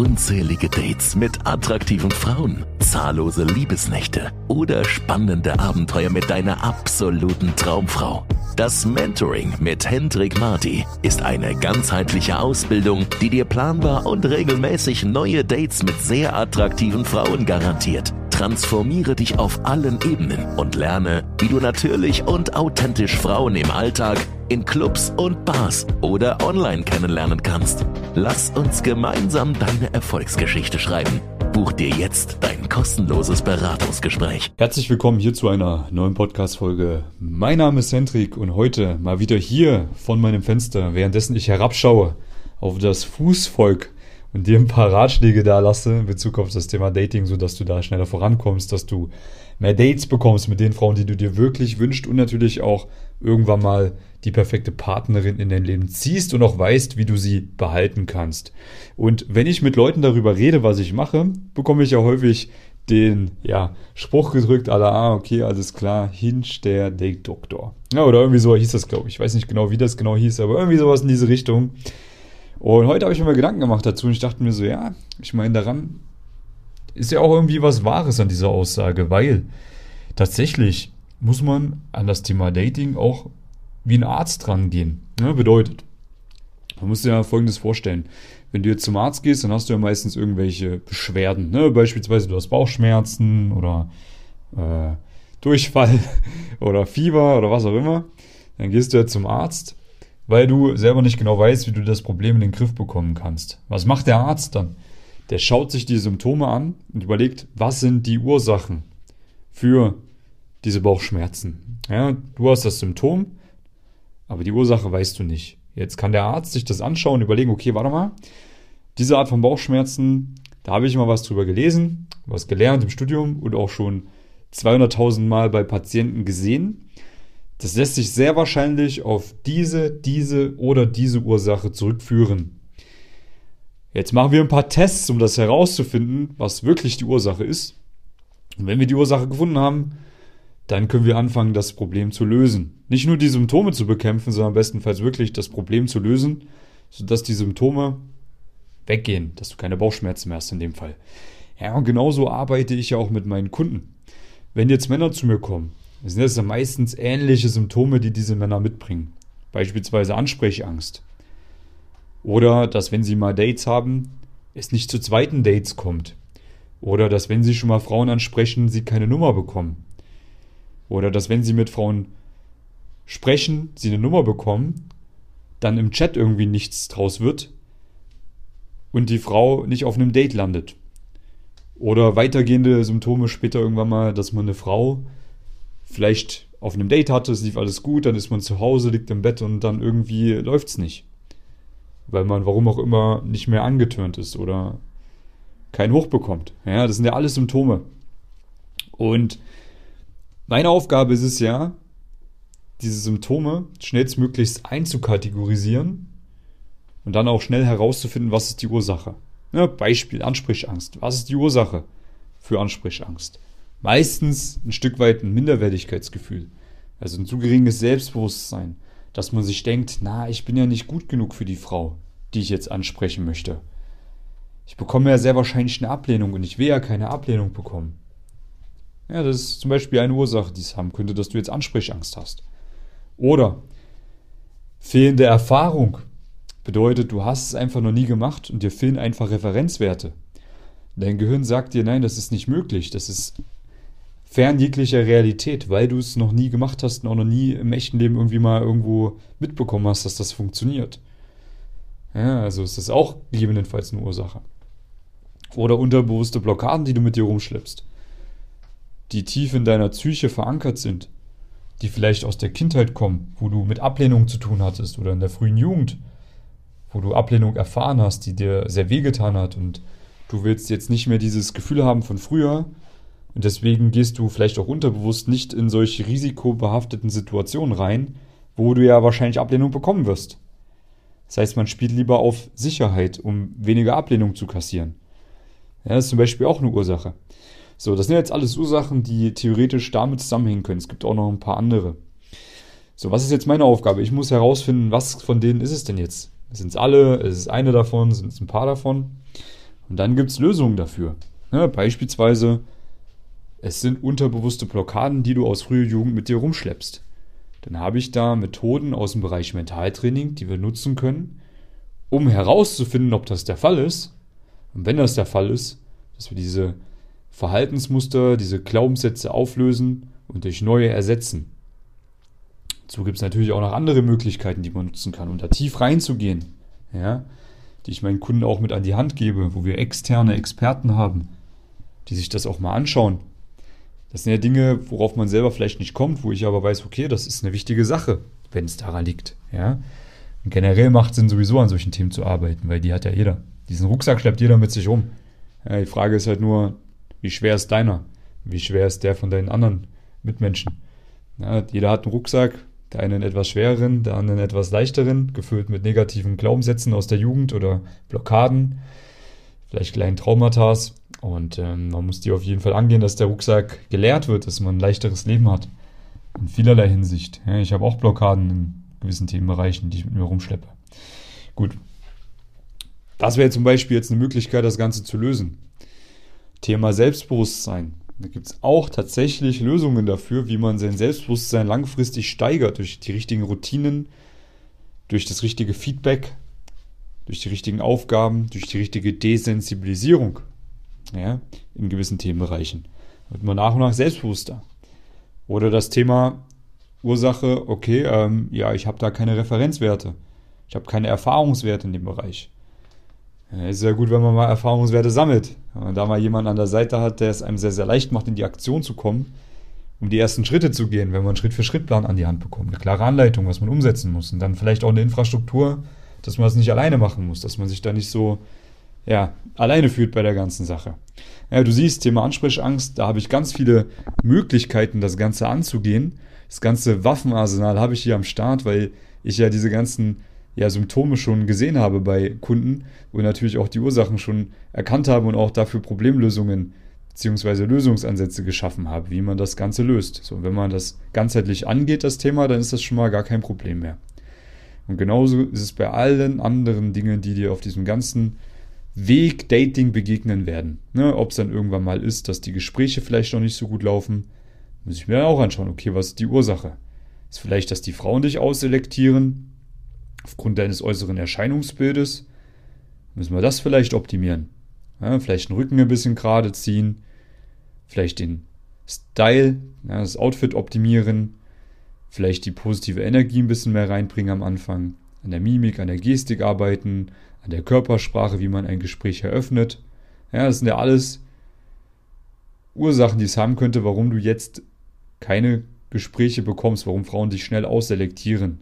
unzählige Dates mit attraktiven Frauen, zahllose Liebesnächte oder spannende Abenteuer mit deiner absoluten Traumfrau. Das Mentoring mit Hendrik Marti ist eine ganzheitliche Ausbildung, die dir planbar und regelmäßig neue Dates mit sehr attraktiven Frauen garantiert. Transformiere dich auf allen Ebenen und lerne, wie du natürlich und authentisch Frauen im Alltag, in Clubs und Bars oder online kennenlernen kannst. Lass uns gemeinsam deine Erfolgsgeschichte schreiben. Buch dir jetzt dein kostenloses Beratungsgespräch. Herzlich willkommen hier zu einer neuen Podcast-Folge. Mein Name ist Hendrik und heute mal wieder hier von meinem Fenster, währenddessen ich herabschaue auf das Fußvolk und dir ein paar Ratschläge da lasse in Bezug auf das Thema Dating, sodass du da schneller vorankommst, dass du mehr Dates bekommst mit den Frauen, die du dir wirklich wünschst und natürlich auch irgendwann mal die perfekte Partnerin in dein Leben ziehst und auch weißt, wie du sie behalten kannst. Und wenn ich mit Leuten darüber rede, was ich mache, bekomme ich ja häufig den ja, Spruch gedrückt, aller, ah, okay, alles klar, Hinch der Date-Doktor. Ja, oder irgendwie so hieß das, glaube ich. Ich weiß nicht genau, wie das genau hieß, aber irgendwie sowas in diese Richtung. Und heute habe ich mir mal Gedanken gemacht dazu und ich dachte mir so, ja, ich meine, daran ist ja auch irgendwie was Wahres an dieser Aussage, weil tatsächlich muss man an das Thema Dating auch wie ein Arzt rangehen. Ja, bedeutet, man muss sich ja Folgendes vorstellen. Wenn du jetzt zum Arzt gehst, dann hast du ja meistens irgendwelche Beschwerden. Ne? Beispielsweise du hast Bauchschmerzen oder äh, Durchfall oder Fieber oder was auch immer. Dann gehst du ja zum Arzt, weil du selber nicht genau weißt, wie du das Problem in den Griff bekommen kannst. Was macht der Arzt dann? Der schaut sich die Symptome an und überlegt, was sind die Ursachen für diese Bauchschmerzen. Ja, du hast das Symptom, aber die Ursache weißt du nicht. Jetzt kann der Arzt sich das anschauen und überlegen, okay, warte mal, diese Art von Bauchschmerzen, da habe ich mal was drüber gelesen, was gelernt im Studium und auch schon 200.000 Mal bei Patienten gesehen. Das lässt sich sehr wahrscheinlich auf diese, diese oder diese Ursache zurückführen. Jetzt machen wir ein paar Tests, um das herauszufinden, was wirklich die Ursache ist. Und wenn wir die Ursache gefunden haben, dann können wir anfangen, das Problem zu lösen. Nicht nur die Symptome zu bekämpfen, sondern bestenfalls wirklich das Problem zu lösen, sodass die Symptome weggehen, dass du keine Bauchschmerzen mehr hast in dem Fall. Ja, und genauso arbeite ich ja auch mit meinen Kunden. Wenn jetzt Männer zu mir kommen, sind das ja meistens ähnliche Symptome, die diese Männer mitbringen. Beispielsweise Ansprechangst. Oder dass, wenn sie mal Dates haben, es nicht zu zweiten Dates kommt. Oder dass, wenn sie schon mal Frauen ansprechen, sie keine Nummer bekommen. Oder dass wenn sie mit Frauen sprechen, sie eine Nummer bekommen, dann im Chat irgendwie nichts draus wird und die Frau nicht auf einem Date landet. Oder weitergehende Symptome später irgendwann mal, dass man eine Frau vielleicht auf einem Date hatte, es lief alles gut, dann ist man zu Hause, liegt im Bett und dann irgendwie läuft's nicht. Weil man warum auch immer nicht mehr angetörnt ist oder keinen Hoch bekommt. Ja, das sind ja alles Symptome. Und meine Aufgabe ist es ja, diese Symptome schnellstmöglichst einzukategorisieren und dann auch schnell herauszufinden, was ist die Ursache. Ja, Beispiel Ansprechangst. Was ist die Ursache für Ansprechangst? Meistens ein Stück weit ein Minderwertigkeitsgefühl. Also ein zu geringes Selbstbewusstsein, dass man sich denkt, na, ich bin ja nicht gut genug für die Frau, die ich jetzt ansprechen möchte. Ich bekomme ja sehr wahrscheinlich eine Ablehnung und ich will ja keine Ablehnung bekommen. Ja, das ist zum Beispiel eine Ursache, die es haben könnte, dass du jetzt Ansprechangst hast. Oder fehlende Erfahrung bedeutet, du hast es einfach noch nie gemacht und dir fehlen einfach Referenzwerte. Dein Gehirn sagt dir, nein, das ist nicht möglich, das ist fern jeglicher Realität, weil du es noch nie gemacht hast und auch noch nie im echten Leben irgendwie mal irgendwo mitbekommen hast, dass das funktioniert. Ja, also ist das auch gegebenenfalls eine Ursache. Oder unterbewusste Blockaden, die du mit dir rumschleppst die tief in deiner Psyche verankert sind, die vielleicht aus der Kindheit kommen, wo du mit Ablehnung zu tun hattest oder in der frühen Jugend, wo du Ablehnung erfahren hast, die dir sehr wehgetan hat und du willst jetzt nicht mehr dieses Gefühl haben von früher und deswegen gehst du vielleicht auch unterbewusst nicht in solche risikobehafteten Situationen rein, wo du ja wahrscheinlich Ablehnung bekommen wirst. Das heißt, man spielt lieber auf Sicherheit, um weniger Ablehnung zu kassieren. Ja, das ist zum Beispiel auch eine Ursache. So, das sind jetzt alles Ursachen, die theoretisch damit zusammenhängen können. Es gibt auch noch ein paar andere. So, was ist jetzt meine Aufgabe? Ich muss herausfinden, was von denen ist es denn jetzt? Sind es alle? Ist es eine davon? Sind es ein paar davon? Und dann gibt es Lösungen dafür. Ja, beispielsweise, es sind unterbewusste Blockaden, die du aus früher Jugend mit dir rumschleppst. Dann habe ich da Methoden aus dem Bereich Mentaltraining, die wir nutzen können, um herauszufinden, ob das der Fall ist. Und wenn das der Fall ist, dass wir diese Verhaltensmuster, diese Glaubenssätze auflösen und durch neue ersetzen. So gibt es natürlich auch noch andere Möglichkeiten, die man nutzen kann, um da tief reinzugehen. Ja, die ich meinen Kunden auch mit an die Hand gebe, wo wir externe Experten haben, die sich das auch mal anschauen. Das sind ja Dinge, worauf man selber vielleicht nicht kommt, wo ich aber weiß, okay, das ist eine wichtige Sache, wenn es daran liegt. Ja? Und generell macht es Sinn, sowieso an solchen Themen zu arbeiten, weil die hat ja jeder. Diesen Rucksack schleppt jeder mit sich rum. Ja, die Frage ist halt nur, wie schwer ist deiner? Wie schwer ist der von deinen anderen Mitmenschen? Ja, jeder hat einen Rucksack, der eine einen etwas schwereren, der andere einen etwas leichteren, gefüllt mit negativen Glaubenssätzen aus der Jugend oder Blockaden, vielleicht kleinen Traumata. Und ähm, man muss die auf jeden Fall angehen, dass der Rucksack geleert wird, dass man ein leichteres Leben hat. In vielerlei Hinsicht. Ja, ich habe auch Blockaden in gewissen Themenbereichen, die ich mit mir rumschleppe. Gut. Das wäre zum Beispiel jetzt eine Möglichkeit, das Ganze zu lösen. Thema Selbstbewusstsein. Da gibt es auch tatsächlich Lösungen dafür, wie man sein Selbstbewusstsein langfristig steigert durch die richtigen Routinen, durch das richtige Feedback, durch die richtigen Aufgaben, durch die richtige Desensibilisierung ja, in gewissen Themenbereichen. Wird man nach und nach selbstbewusster. Oder das Thema Ursache, okay, ähm, ja, ich habe da keine Referenzwerte. Ich habe keine Erfahrungswerte in dem Bereich. Ja, ist ja gut, wenn man mal Erfahrungswerte sammelt. Wenn man da mal jemanden an der Seite hat, der es einem sehr, sehr leicht macht, in die Aktion zu kommen, um die ersten Schritte zu gehen, wenn man einen Schritt-für-Schritt-Plan an die Hand bekommt, eine klare Anleitung, was man umsetzen muss und dann vielleicht auch eine Infrastruktur, dass man es das nicht alleine machen muss, dass man sich da nicht so ja, alleine fühlt bei der ganzen Sache. Ja, du siehst, Thema Ansprechangst, da habe ich ganz viele Möglichkeiten, das Ganze anzugehen. Das ganze Waffenarsenal habe ich hier am Start, weil ich ja diese ganzen ja, Symptome schon gesehen habe bei Kunden und natürlich auch die Ursachen schon erkannt habe und auch dafür Problemlösungen bzw. Lösungsansätze geschaffen habe, wie man das Ganze löst. So, wenn man das ganzheitlich angeht, das Thema, dann ist das schon mal gar kein Problem mehr. Und genauso ist es bei allen anderen Dingen, die dir auf diesem ganzen Weg Dating begegnen werden. Ne, Ob es dann irgendwann mal ist, dass die Gespräche vielleicht noch nicht so gut laufen, muss ich mir auch anschauen, okay, was ist die Ursache? Ist vielleicht, dass die Frauen dich ausselektieren, aufgrund deines äußeren Erscheinungsbildes, müssen wir das vielleicht optimieren. Ja, vielleicht den Rücken ein bisschen gerade ziehen, vielleicht den Style, ja, das Outfit optimieren, vielleicht die positive Energie ein bisschen mehr reinbringen am Anfang, an der Mimik, an der Gestik arbeiten, an der Körpersprache, wie man ein Gespräch eröffnet. Ja, das sind ja alles Ursachen, die es haben könnte, warum du jetzt keine Gespräche bekommst, warum Frauen dich schnell ausselektieren.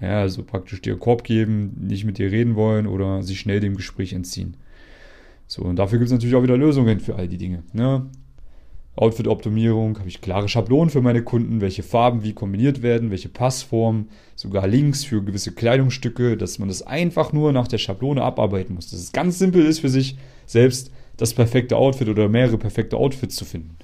Ja, also praktisch dir Korb geben, nicht mit dir reden wollen oder sich schnell dem Gespräch entziehen. So, und dafür gibt es natürlich auch wieder Lösungen für all die Dinge. Ne? Outfit-Optimierung, habe ich klare Schablonen für meine Kunden, welche Farben wie kombiniert werden, welche Passformen, sogar Links für gewisse Kleidungsstücke, dass man das einfach nur nach der Schablone abarbeiten muss. Dass es ganz simpel ist für sich selbst, das perfekte Outfit oder mehrere perfekte Outfits zu finden.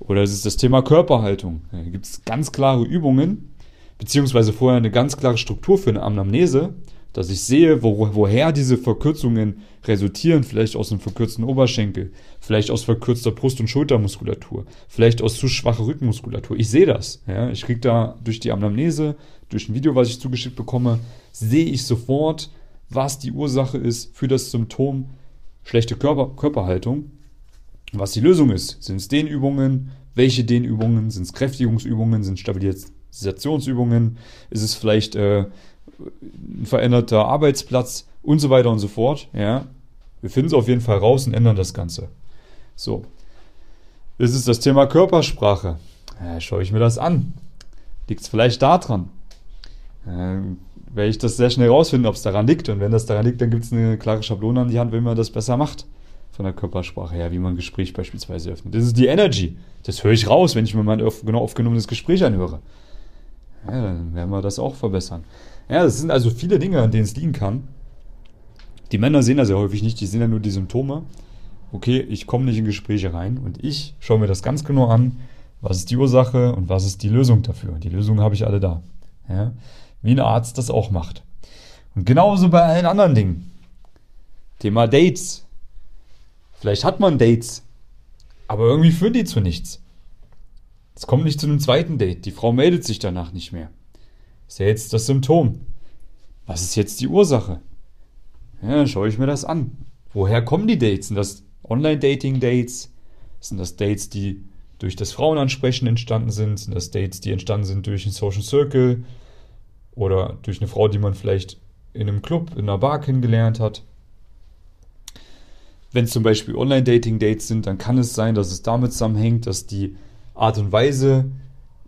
Oder es ist das Thema Körperhaltung. Da gibt es ganz klare Übungen, beziehungsweise vorher eine ganz klare Struktur für eine Anamnese, dass ich sehe, wo, woher diese Verkürzungen resultieren, vielleicht aus einem verkürzten Oberschenkel, vielleicht aus verkürzter Brust- und Schultermuskulatur, vielleicht aus zu schwacher Rückenmuskulatur. Ich sehe das. Ja? Ich kriege da durch die Anamnese, durch ein Video, was ich zugeschickt bekomme, sehe ich sofort, was die Ursache ist für das Symptom schlechte Körper, Körperhaltung. Was die Lösung ist, sind es Dehnübungen, welche Dehnübungen, sind es Kräftigungsübungen, sind es Stabilitäts Sensationsübungen, ist es vielleicht äh, ein veränderter Arbeitsplatz und so weiter und so fort. Ja. Wir finden es auf jeden Fall raus und ändern das Ganze. So. Das ist das Thema Körpersprache. Ja, schaue ich mir das an. Liegt es vielleicht daran? Ähm, werde ich das sehr schnell rausfinden, ob es daran liegt. Und wenn das daran liegt, dann gibt es eine klare Schablone an die Hand, wie man das besser macht. Von der Körpersprache her, wie man ein Gespräch beispielsweise öffnet. Das ist die Energy. Das höre ich raus, wenn ich mir mein genau aufgenommenes Gespräch anhöre. Ja, dann werden wir das auch verbessern. Ja, das sind also viele Dinge, an denen es liegen kann. Die Männer sehen das ja häufig nicht, die sehen ja nur die Symptome. Okay, ich komme nicht in Gespräche rein und ich schaue mir das ganz genau an, was ist die Ursache und was ist die Lösung dafür. Die Lösung habe ich alle da. Ja? Wie ein Arzt das auch macht. Und genauso bei allen anderen Dingen. Thema Dates. Vielleicht hat man Dates, aber irgendwie führen die zu nichts. Es kommt nicht zu einem zweiten Date. Die Frau meldet sich danach nicht mehr. Ist ja jetzt das Symptom. Was ist jetzt die Ursache? Ja, schaue ich mir das an. Woher kommen die Dates? Sind das Online-Dating-Dates? Sind das Dates, die durch das Frauenansprechen entstanden sind? Sind das Dates, die entstanden sind durch einen Social Circle? Oder durch eine Frau, die man vielleicht in einem Club, in einer Bar kennengelernt hat? Wenn es zum Beispiel Online-Dating-Dates sind, dann kann es sein, dass es damit zusammenhängt, dass die Art und Weise,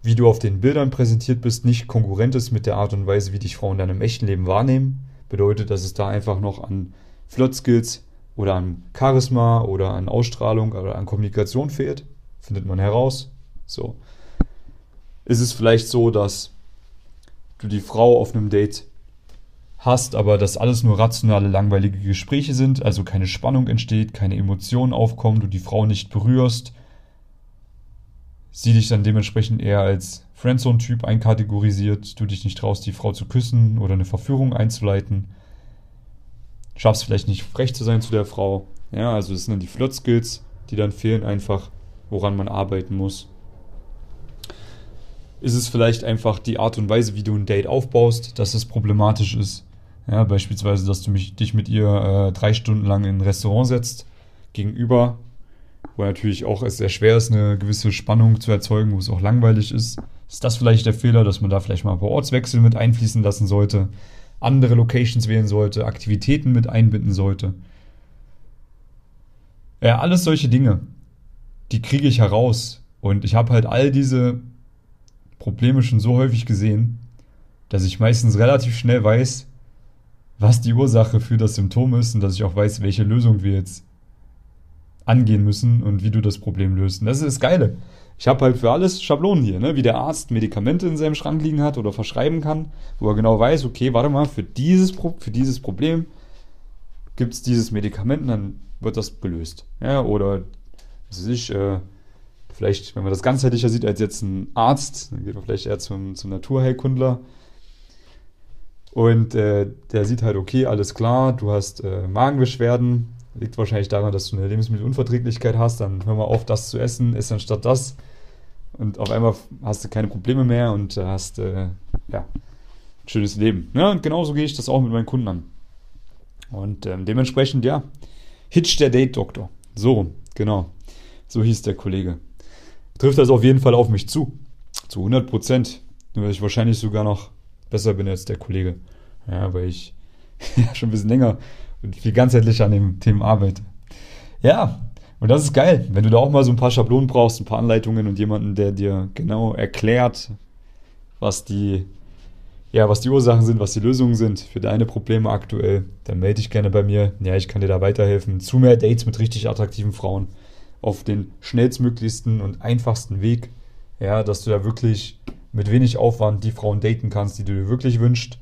wie du auf den Bildern präsentiert bist, nicht konkurrent ist mit der Art und Weise, wie dich Frauen in deinem echten Leben wahrnehmen. Bedeutet, dass es da einfach noch an Flirt-Skills oder an Charisma oder an Ausstrahlung oder an Kommunikation fehlt. Findet man heraus. So. Ist es vielleicht so, dass du die Frau auf einem Date hast, aber dass alles nur rationale, langweilige Gespräche sind, also keine Spannung entsteht, keine Emotionen aufkommen, du die Frau nicht berührst, sie dich dann dementsprechend eher als Friendzone-Typ einkategorisiert, du dich nicht traust, die Frau zu küssen oder eine Verführung einzuleiten, schaffst vielleicht nicht frech zu sein zu der Frau. Ja, also das sind dann die Flirt-Skills, die dann fehlen einfach, woran man arbeiten muss. Ist es vielleicht einfach die Art und Weise, wie du ein Date aufbaust, dass es problematisch ist? Ja, beispielsweise, dass du mich, dich mit ihr äh, drei Stunden lang in ein Restaurant setzt, gegenüber, wo natürlich auch es sehr schwer ist, eine gewisse Spannung zu erzeugen, wo es auch langweilig ist. Ist das vielleicht der Fehler, dass man da vielleicht mal ein paar Ortswechsel mit einfließen lassen sollte, andere Locations wählen sollte, Aktivitäten mit einbinden sollte? Ja, alles solche Dinge, die kriege ich heraus. Und ich habe halt all diese Probleme schon so häufig gesehen, dass ich meistens relativ schnell weiß, was die Ursache für das Symptom ist und dass ich auch weiß, welche Lösung wir jetzt angehen müssen und wie du das Problem löst. Und das ist das Geile. Ich habe halt für alles Schablonen hier, ne? wie der Arzt Medikamente in seinem Schrank liegen hat oder verschreiben kann, wo er genau weiß, okay, warte mal, für dieses, Pro für dieses Problem gibt es dieses Medikament und dann wird das gelöst. Ja, oder, was weiß ich, äh, vielleicht, wenn man das ganzheitlicher sieht als jetzt ein Arzt, dann geht man vielleicht eher zum, zum Naturheilkundler. Und äh, der sieht halt, okay, alles klar, du hast äh, Magenbeschwerden, Liegt wahrscheinlich daran, dass du eine Lebensmittelunverträglichkeit hast. Dann hör mal auf, das zu essen, ess anstatt das. Und auf einmal hast du keine Probleme mehr und hast äh, ja, ein schönes Leben. Ja, und genauso gehe ich das auch mit meinen Kunden an. Und ähm, dementsprechend, ja, Hitch der Date-Doktor. So, genau. So hieß der Kollege. Trifft das auf jeden Fall auf mich zu. Zu 100 Prozent. Nur weil ich wahrscheinlich sogar noch besser bin als der Kollege. Ja, weil ich schon ein bisschen länger und viel ganzheitlicher an den Themen arbeite. Ja, und das ist geil, wenn du da auch mal so ein paar Schablonen brauchst, ein paar Anleitungen und jemanden, der dir genau erklärt, was die, ja, was die Ursachen sind, was die Lösungen sind für deine Probleme aktuell, dann melde dich gerne bei mir. Ja, ich kann dir da weiterhelfen. Zu mehr Dates mit richtig attraktiven Frauen auf den schnellstmöglichsten und einfachsten Weg. Ja, dass du da wirklich mit wenig Aufwand die Frauen daten kannst, die du dir wirklich wünschst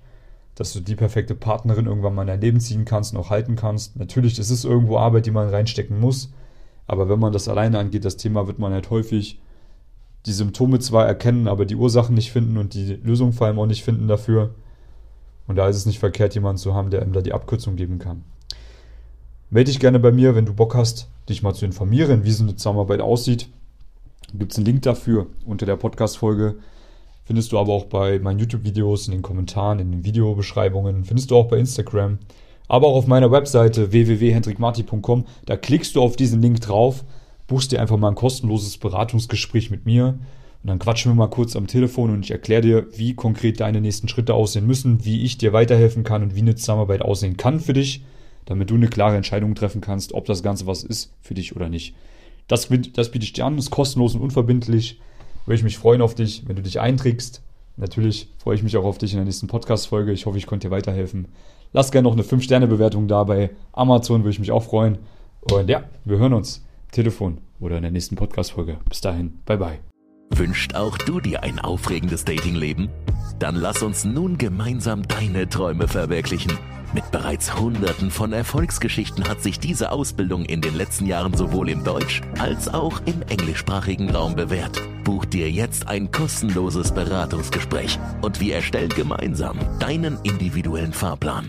dass du die perfekte Partnerin irgendwann mal in dein Leben ziehen kannst und auch halten kannst. Natürlich ist es irgendwo Arbeit, die man reinstecken muss, aber wenn man das alleine angeht, das Thema, wird man halt häufig die Symptome zwar erkennen, aber die Ursachen nicht finden und die Lösung vor allem auch nicht finden dafür. Und da ist es nicht verkehrt, jemanden zu haben, der ihm da die Abkürzung geben kann. Melde dich gerne bei mir, wenn du Bock hast, dich mal zu informieren, wie so eine Zusammenarbeit aussieht. Gibt es einen Link dafür unter der Podcast-Folge. Findest du aber auch bei meinen YouTube-Videos, in den Kommentaren, in den Videobeschreibungen. Findest du auch bei Instagram. Aber auch auf meiner Webseite www.hendrikmarti.com. Da klickst du auf diesen Link drauf, buchst dir einfach mal ein kostenloses Beratungsgespräch mit mir. Und dann quatschen wir mal kurz am Telefon und ich erkläre dir, wie konkret deine nächsten Schritte aussehen müssen, wie ich dir weiterhelfen kann und wie eine Zusammenarbeit aussehen kann für dich, damit du eine klare Entscheidung treffen kannst, ob das Ganze was ist für dich oder nicht. Das, das biete ich dir an, ist kostenlos und unverbindlich würde ich mich freuen auf dich, wenn du dich einträgst. Natürlich freue ich mich auch auf dich in der nächsten Podcast-Folge. Ich hoffe, ich konnte dir weiterhelfen. Lass gerne noch eine 5-Sterne-Bewertung da bei Amazon, würde ich mich auch freuen. Und ja, wir hören uns. Telefon oder in der nächsten Podcast-Folge. Bis dahin, bye bye. Wünscht auch du dir ein aufregendes Datingleben? Dann lass uns nun gemeinsam deine Träume verwirklichen. Mit bereits Hunderten von Erfolgsgeschichten hat sich diese Ausbildung in den letzten Jahren sowohl im Deutsch- als auch im englischsprachigen Raum bewährt. Buch dir jetzt ein kostenloses Beratungsgespräch und wir erstellen gemeinsam deinen individuellen Fahrplan.